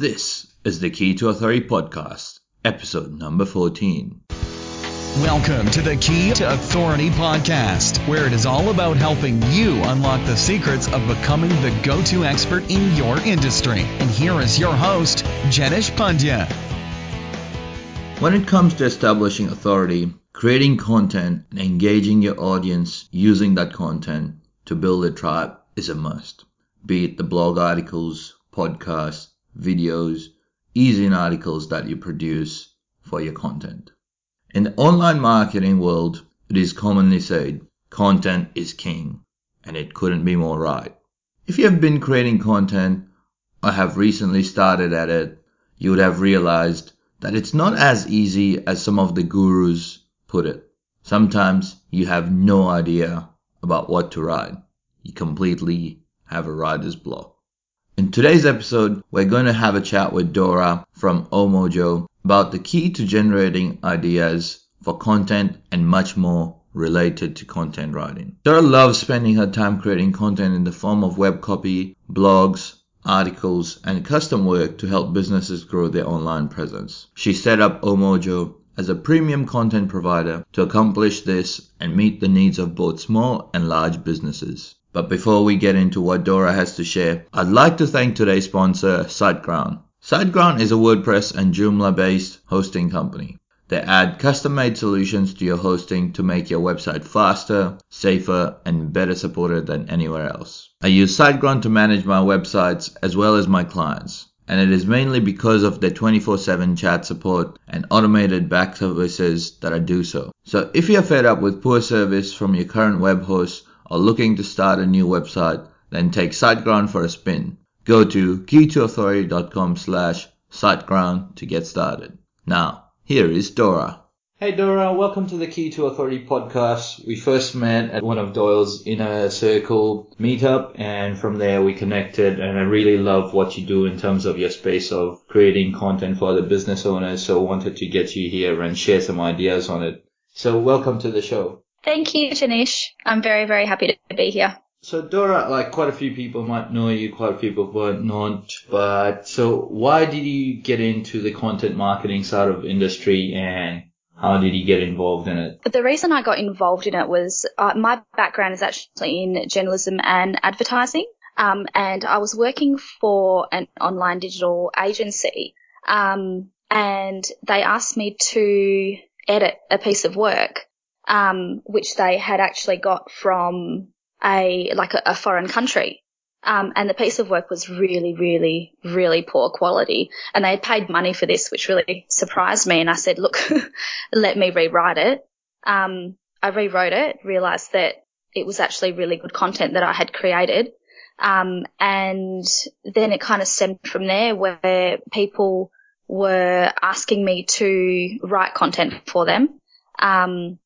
This is the Key to Authority podcast, episode number 14. Welcome to the Key to Authority podcast, where it is all about helping you unlock the secrets of becoming the go to expert in your industry. And here is your host, Jenish Pandya. When it comes to establishing authority, creating content, and engaging your audience using that content to build a tribe is a must. Be it the blog articles, podcasts, videos, e-zine articles that you produce for your content. In the online marketing world, it is commonly said, content is king, and it couldn't be more right. If you have been creating content or have recently started at it, you would have realized that it's not as easy as some of the gurus put it. Sometimes you have no idea about what to write. You completely have a writer's block. In today's episode, we're going to have a chat with Dora from Omojo about the key to generating ideas for content and much more related to content writing. Dora loves spending her time creating content in the form of web copy, blogs, articles, and custom work to help businesses grow their online presence. She set up Omojo as a premium content provider to accomplish this and meet the needs of both small and large businesses. But before we get into what Dora has to share, I'd like to thank today's sponsor, SiteGround. SiteGround is a WordPress and Joomla based hosting company. They add custom made solutions to your hosting to make your website faster, safer, and better supported than anywhere else. I use SiteGround to manage my websites as well as my clients. And it is mainly because of their 24 7 chat support and automated back services that I do so. So if you're fed up with poor service from your current web host or looking to start a new website, then take SiteGround for a spin. Go to keytoauthority.com slash SiteGround to get started. Now, here is Dora. Hey Dora, welcome to the Key to Authority podcast. We first met at one of Doyle's inner circle meetup and from there we connected and I really love what you do in terms of your space of creating content for other business owners. So wanted to get you here and share some ideas on it. So welcome to the show. Thank you, Janish. I'm very, very happy to be here. So Dora, like quite a few people might know you, quite a few people might not, but so why did you get into the content marketing side of industry and how did you get involved in it? The reason I got involved in it was uh, my background is actually in journalism and advertising. Um, and I was working for an online digital agency. Um, and they asked me to edit a piece of work um, which they had actually got from a like a, a foreign country. Um, and the piece of work was really, really, really poor quality. And they had paid money for this, which really surprised me. And I said, look, let me rewrite it. Um, I rewrote it, realized that it was actually really good content that I had created. Um, and then it kind of stemmed from there where people were asking me to write content for them. Um,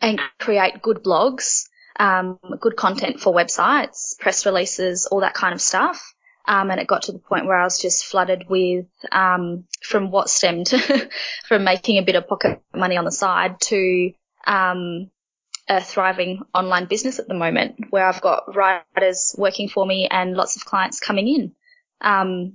and create good blogs, um, good content for websites, press releases, all that kind of stuff. Um, and it got to the point where I was just flooded with, um, from what stemmed from making a bit of pocket money on the side to, um, a thriving online business at the moment where I've got writers working for me and lots of clients coming in. Um,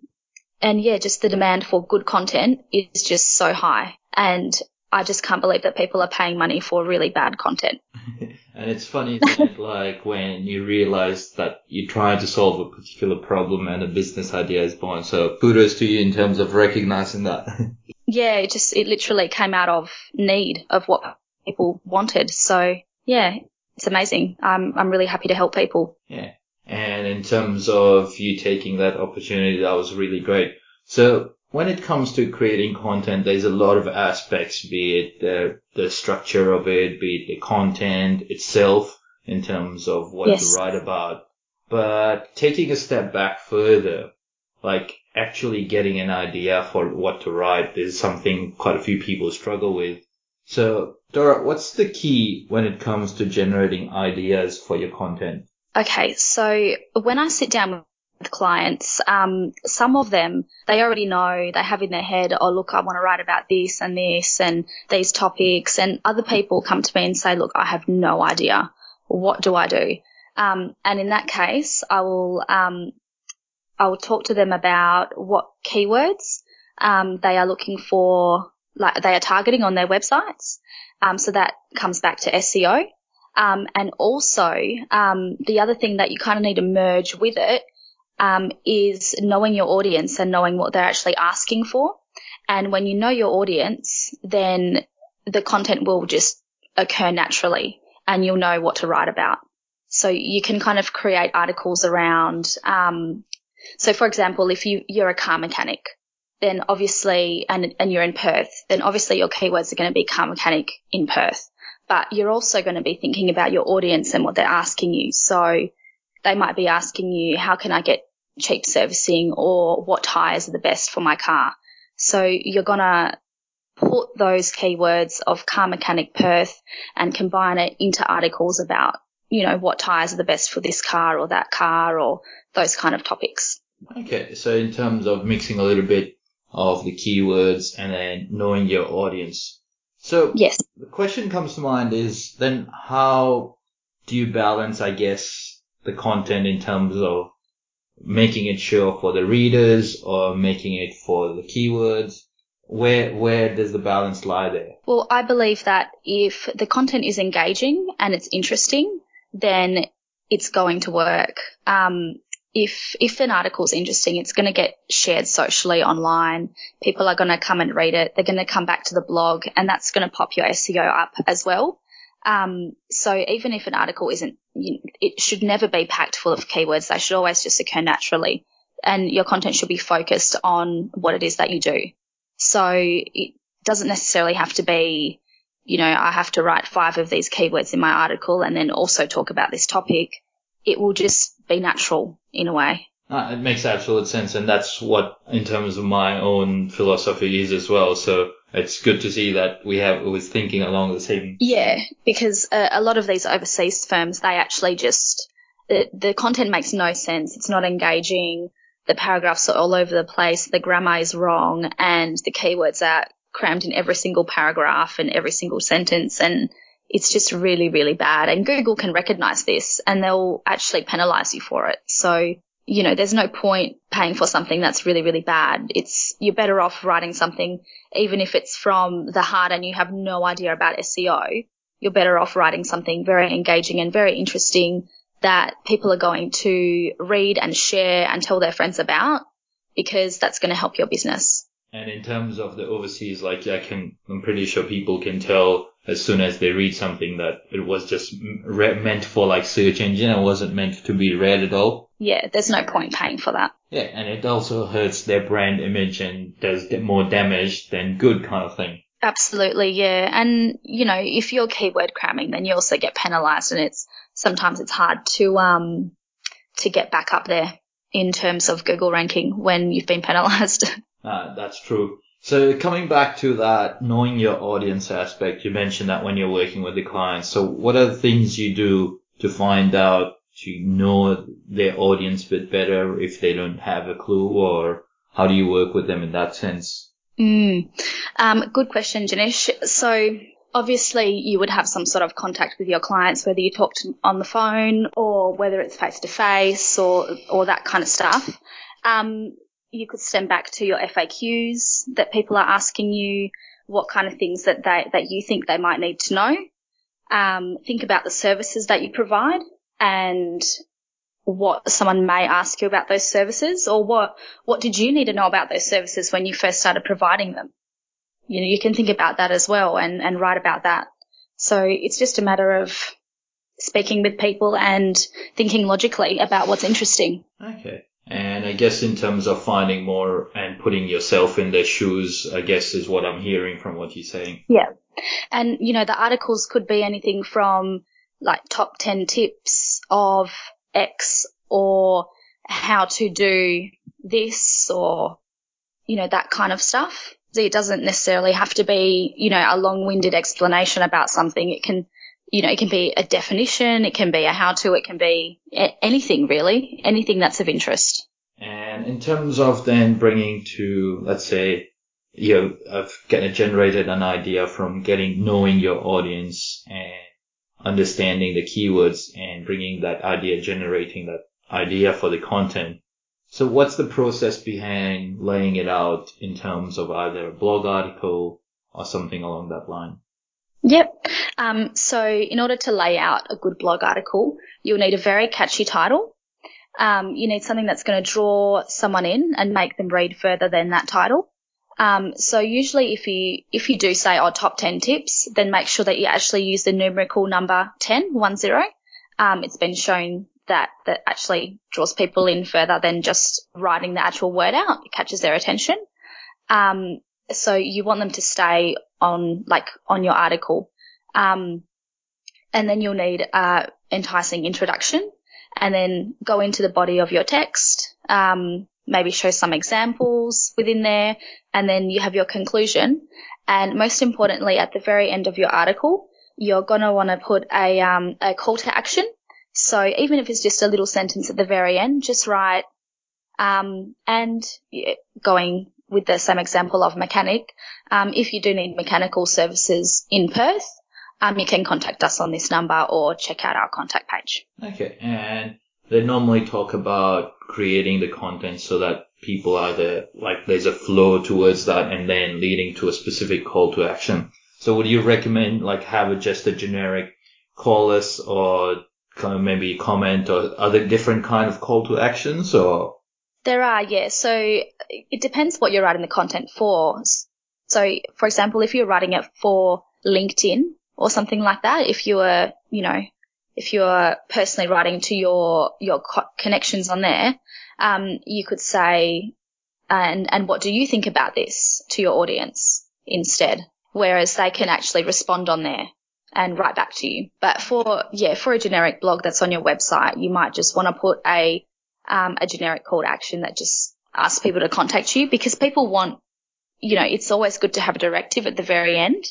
and yeah, just the demand for good content is just so high. And I just can't believe that people are paying money for really bad content. and it's funny, it? like when you realize that you're trying to solve a particular problem and a business idea is born. So kudos to you in terms of recognizing that. yeah, it just, it literally came out of need of what people wanted. So yeah, it's amazing. I'm, I'm really happy to help people. Yeah. And in terms of you taking that opportunity, that was really great. So when it comes to creating content, there's a lot of aspects, be it the, the structure of it, be it the content itself in terms of what yes. to write about. But taking a step back further, like actually getting an idea for what to write is something quite a few people struggle with. So Dora, what's the key when it comes to generating ideas for your content? Okay, so when I sit down clients, um, some of them, they already know, they have in their head, oh, look, I want to write about this and this and these topics. And other people come to me and say, look, I have no idea. What do I do? Um, and in that case, I will, um, I'll talk to them about what keywords um, they are looking for, like they are targeting on their websites. Um, so that comes back to SEO. Um, and also, um, the other thing that you kind of need to merge with it um, is knowing your audience and knowing what they're actually asking for. And when you know your audience, then the content will just occur naturally and you'll know what to write about. So you can kind of create articles around, um, so for example, if you, you're a car mechanic, then obviously, and, and you're in Perth, then obviously your keywords are going to be car mechanic in Perth. But you're also going to be thinking about your audience and what they're asking you. So they might be asking you, how can I get cheap servicing or what tires are the best for my car? So you're going to put those keywords of car mechanic Perth and combine it into articles about, you know, what tires are the best for this car or that car or those kind of topics. Okay. So in terms of mixing a little bit of the keywords and then knowing your audience. So yes, the question comes to mind is then how do you balance, I guess, the content in terms of making it sure for the readers or making it for the keywords? Where, where does the balance lie there? Well, I believe that if the content is engaging and it's interesting, then it's going to work. Um, if if an article is interesting, it's going to get shared socially online. People are going to come and read it. They're going to come back to the blog, and that's going to pop your SEO up as well. Um, so even if an article isn't, you, it should never be packed full of keywords. They should always just occur naturally, and your content should be focused on what it is that you do. So it doesn't necessarily have to be, you know, I have to write five of these keywords in my article and then also talk about this topic. It will just be natural in a way. Uh, it makes absolute sense, and that's what, in terms of my own philosophy, is as well. So it's good to see that we have was thinking along the same. Yeah, because uh, a lot of these overseas firms, they actually just the, the content makes no sense. It's not engaging. The paragraphs are all over the place. The grammar is wrong, and the keywords are crammed in every single paragraph and every single sentence, and it's just really, really bad. And Google can recognize this and they'll actually penalize you for it. So, you know, there's no point paying for something that's really, really bad. It's, you're better off writing something, even if it's from the heart and you have no idea about SEO. You're better off writing something very engaging and very interesting that people are going to read and share and tell their friends about because that's going to help your business. And in terms of the overseas, like I can, I'm pretty sure people can tell as soon as they read something that it was just re- meant for like search engine and wasn't meant to be read at all. Yeah, there's no point paying for that. Yeah, and it also hurts their brand image and does more damage than good kind of thing. Absolutely, yeah. And you know, if you're keyword cramming, then you also get penalized, and it's sometimes it's hard to um to get back up there in terms of Google ranking when you've been penalized. Uh, that's true. So coming back to that knowing your audience aspect, you mentioned that when you're working with the clients. So what are the things you do to find out to know their audience a bit better if they don't have a clue or how do you work with them in that sense? Mm. Um, good question, Janish. So obviously you would have some sort of contact with your clients, whether you talked on the phone or whether it's face to face or, or that kind of stuff. Um, you could send back to your FAQs that people are asking you what kind of things that they, that you think they might need to know. Um, think about the services that you provide and what someone may ask you about those services or what, what did you need to know about those services when you first started providing them? You know, you can think about that as well and, and write about that. So it's just a matter of speaking with people and thinking logically about what's interesting. Okay. And I guess in terms of finding more and putting yourself in their shoes, I guess is what I'm hearing from what you're saying. Yeah. And, you know, the articles could be anything from like top 10 tips of X or how to do this or, you know, that kind of stuff. It doesn't necessarily have to be, you know, a long winded explanation about something. It can, you know, it can be a definition, it can be a how to, it can be anything really, anything that's of interest. And in terms of then bringing to, let's say, you know, of getting generated an idea from getting, knowing your audience and understanding the keywords and bringing that idea, generating that idea for the content. So what's the process behind laying it out in terms of either a blog article or something along that line? Yep. Um, so in order to lay out a good blog article, you'll need a very catchy title. Um, you need something that's going to draw someone in and make them read further than that title. Um, so usually if you, if you do say, oh, top 10 tips, then make sure that you actually use the numerical number 10, 1 0. Um, it's been shown that, that actually draws people in further than just writing the actual word out. It catches their attention. Um, so you want them to stay on, like, on your article. Um, and then you'll need a enticing introduction and then go into the body of your text. Um, maybe show some examples within there, and then you have your conclusion. And most importantly, at the very end of your article, you're going to want to put a, um, a call to action. So even if it's just a little sentence at the very end, just write, um, and going with the same example of mechanic, um, if you do need mechanical services in Perth, um, you can contact us on this number or check out our contact page. Okay, and they normally talk about creating the content so that people either like there's a flow towards that and then leading to a specific call to action. So would you recommend like have a, just a generic call list or kind of maybe comment or other different kind of call to actions or? There are, yeah. So it depends what you're writing the content for. So for example, if you're writing it for LinkedIn or something like that, if you were, you know, if you're personally writing to your your co- connections on there, um, you could say, and and what do you think about this to your audience instead? Whereas they can actually respond on there and write back to you. But for yeah, for a generic blog that's on your website, you might just want to put a um, a generic call to action that just asks people to contact you because people want, you know, it's always good to have a directive at the very end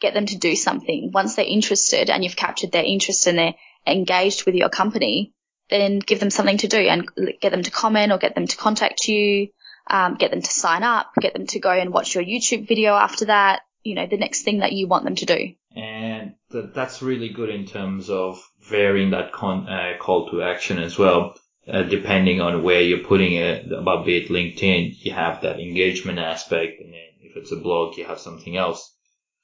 get them to do something. Once they're interested and you've captured their interest and they're engaged with your company, then give them something to do and get them to comment or get them to contact you, um, get them to sign up, get them to go and watch your YouTube video after that. You know, the next thing that you want them to do. And th- that's really good in terms of varying that con- uh, call to action as well. Uh, depending on where you're putting it, about be it LinkedIn, you have that engagement aspect, and then if it's a blog, you have something else.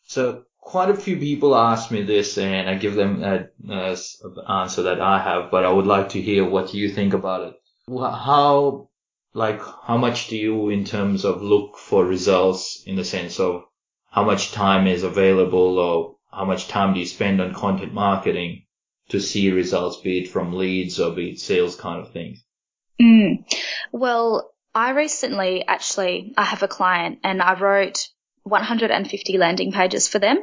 So quite a few people ask me this and I give them an answer that I have, but I would like to hear what you think about it. How, like, how much do you in terms of look for results in the sense of how much time is available or how much time do you spend on content marketing to see results, be it from leads or be it sales kind of things? Mm. Well, I recently actually, I have a client and I wrote 150 landing pages for them.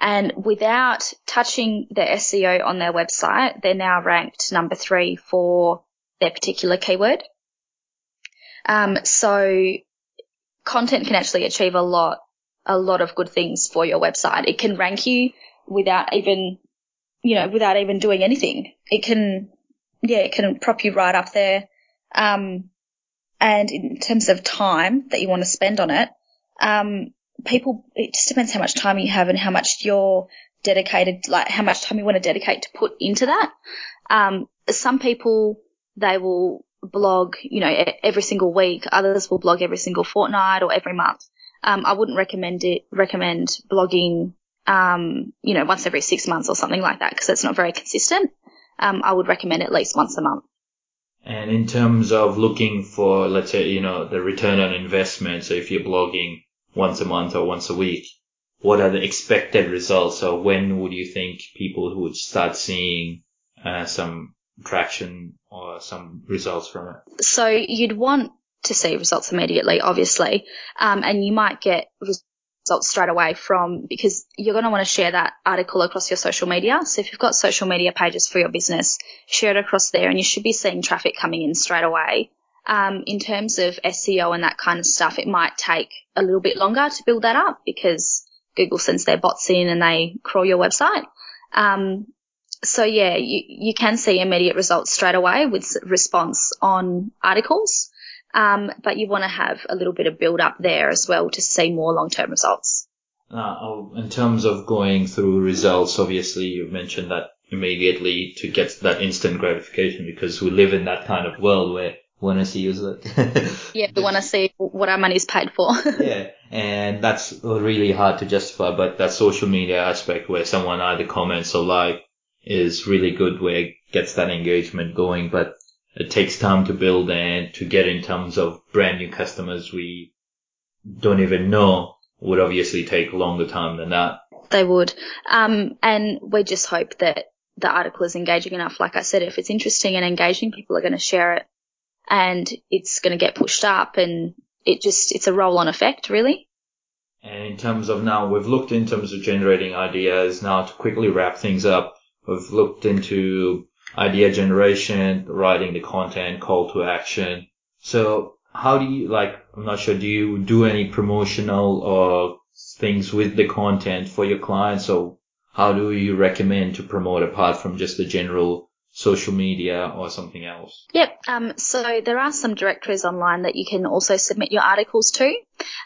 And without touching the SEO on their website, they're now ranked number three for their particular keyword. Um, so content can actually achieve a lot, a lot of good things for your website. It can rank you without even, you know, without even doing anything. It can, yeah, it can prop you right up there. Um, and in terms of time that you want to spend on it, um, people, it just depends how much time you have and how much you're dedicated, like how much time you want to dedicate to put into that. Um, some people, they will blog, you know, every single week. Others will blog every single fortnight or every month. Um, I wouldn't recommend it, recommend blogging, um, you know, once every six months or something like that because it's not very consistent. Um, I would recommend at least once a month. And in terms of looking for, let's say, you know, the return on investment, so if you're blogging once a month or once a week, what are the expected results? So when would you think people would start seeing uh, some traction or some results from it? So you'd want to see results immediately, obviously, um, and you might get results straight away from because you're going to want to share that article across your social media. So if you've got social media pages for your business, share it across there, and you should be seeing traffic coming in straight away. Um, in terms of SEO and that kind of stuff, it might take a little bit longer to build that up because Google sends their bots in and they crawl your website. Um, so yeah, you, you can see immediate results straight away with response on articles. Um, but you want to have a little bit of build up there as well to see more long term results. Uh, oh, in terms of going through results, obviously you've mentioned that immediately to get that instant gratification because we live in that kind of world where want us to use it. yeah, we want to see what our money is paid for. yeah, and that's really hard to justify, but that social media aspect where someone either comments or like is really good where it gets that engagement going, but it takes time to build and to get in terms of brand new customers we don't even know would obviously take longer time than that. They would. Um, and we just hope that the article is engaging enough. Like I said, if it's interesting and engaging, people are going to share it and it's going to get pushed up and it just, it's a roll on effect really. And in terms of now, we've looked in terms of generating ideas. Now to quickly wrap things up, we've looked into idea generation, writing the content, call to action. So how do you like, I'm not sure, do you do any promotional or things with the content for your clients or how do you recommend to promote apart from just the general social media or something else? Yep. Um, so there are some directories online that you can also submit your articles to.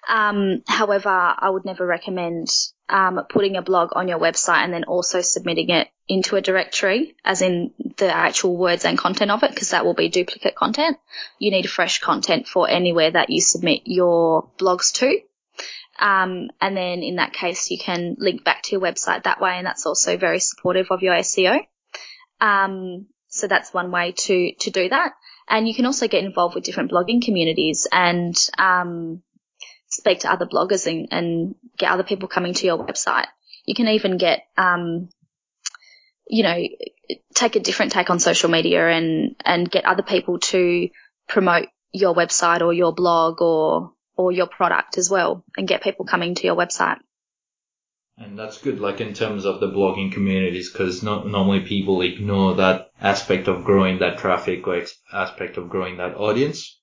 Um, however, I would never recommend um, putting a blog on your website and then also submitting it into a directory, as in the actual words and content of it, because that will be duplicate content. You need fresh content for anywhere that you submit your blogs to. Um, and then in that case, you can link back to your website that way, and that's also very supportive of your SEO. Um, so that's one way to to do that. And you can also get involved with different blogging communities and um, speak to other bloggers and, and, get other people coming to your website. You can even get, um, you know, take a different take on social media and and get other people to promote your website or your blog or or your product as well and get people coming to your website. And that's good, like in terms of the blogging communities, because not normally people ignore that aspect of growing that traffic or aspect of growing that audience.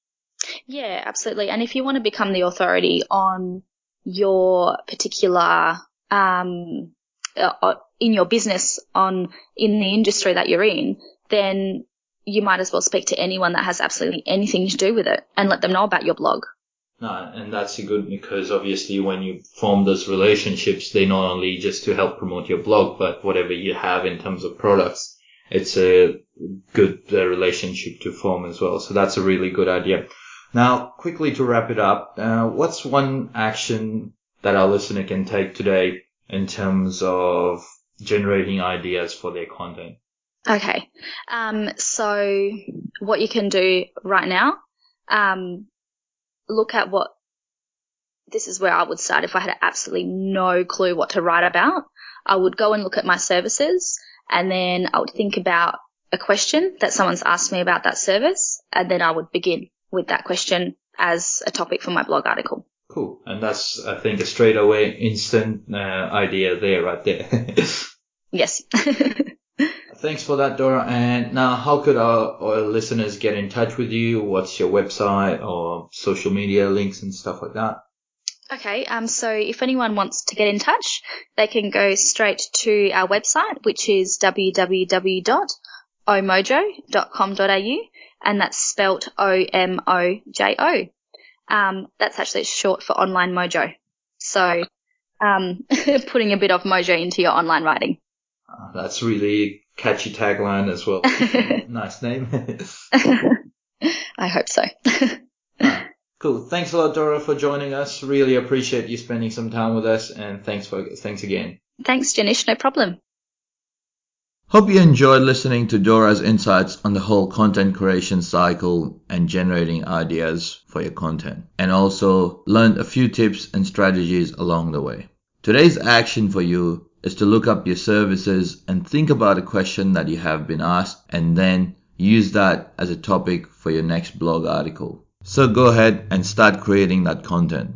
Yeah, absolutely. And if you want to become the authority on your particular, um, uh, in your business on, in the industry that you're in, then you might as well speak to anyone that has absolutely anything to do with it and let them know about your blog. No, and that's good because obviously when you form those relationships, they not only just to help promote your blog, but whatever you have in terms of products, it's a good uh, relationship to form as well. So that's a really good idea. Now, quickly to wrap it up, uh, what's one action that our listener can take today in terms of generating ideas for their content? Okay. Um, so what you can do right now, um, look at what this is where I would start if I had absolutely no clue what to write about. I would go and look at my services and then I would think about a question that someone's asked me about that service and then I would begin with that question as a topic for my blog article. Cool. And that's, I think, a straight away instant uh, idea there, right there. yes. Thanks for that, Dora. And now, how could our, our, listeners get in touch with you? What's your website or social media links and stuff like that? Okay, um, so if anyone wants to get in touch, they can go straight to our website, which is www.omojo.com.au, and that's spelt O-M-O-J-O. Um, that's actually short for Online Mojo. So, um, putting a bit of mojo into your online writing. Uh, that's really catchy tagline as well. nice name. I hope so. ah, cool. Thanks a lot, Dora, for joining us. Really appreciate you spending some time with us, and thanks for thanks again. Thanks, Janish. No problem. Hope you enjoyed listening to Dora's insights on the whole content creation cycle and generating ideas for your content, and also learned a few tips and strategies along the way. Today's action for you is to look up your services and think about a question that you have been asked and then use that as a topic for your next blog article. So go ahead and start creating that content.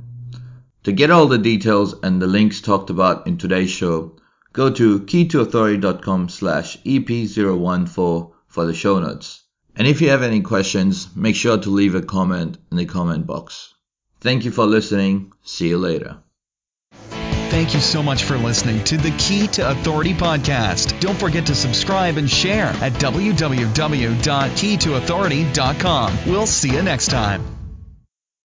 To get all the details and the links talked about in today's show, go to keytoauthority.com slash EP014 for the show notes. And if you have any questions, make sure to leave a comment in the comment box. Thank you for listening. See you later. Thank you so much for listening to the Key to Authority podcast. Don't forget to subscribe and share at www.keytoauthority.com. We'll see you next time.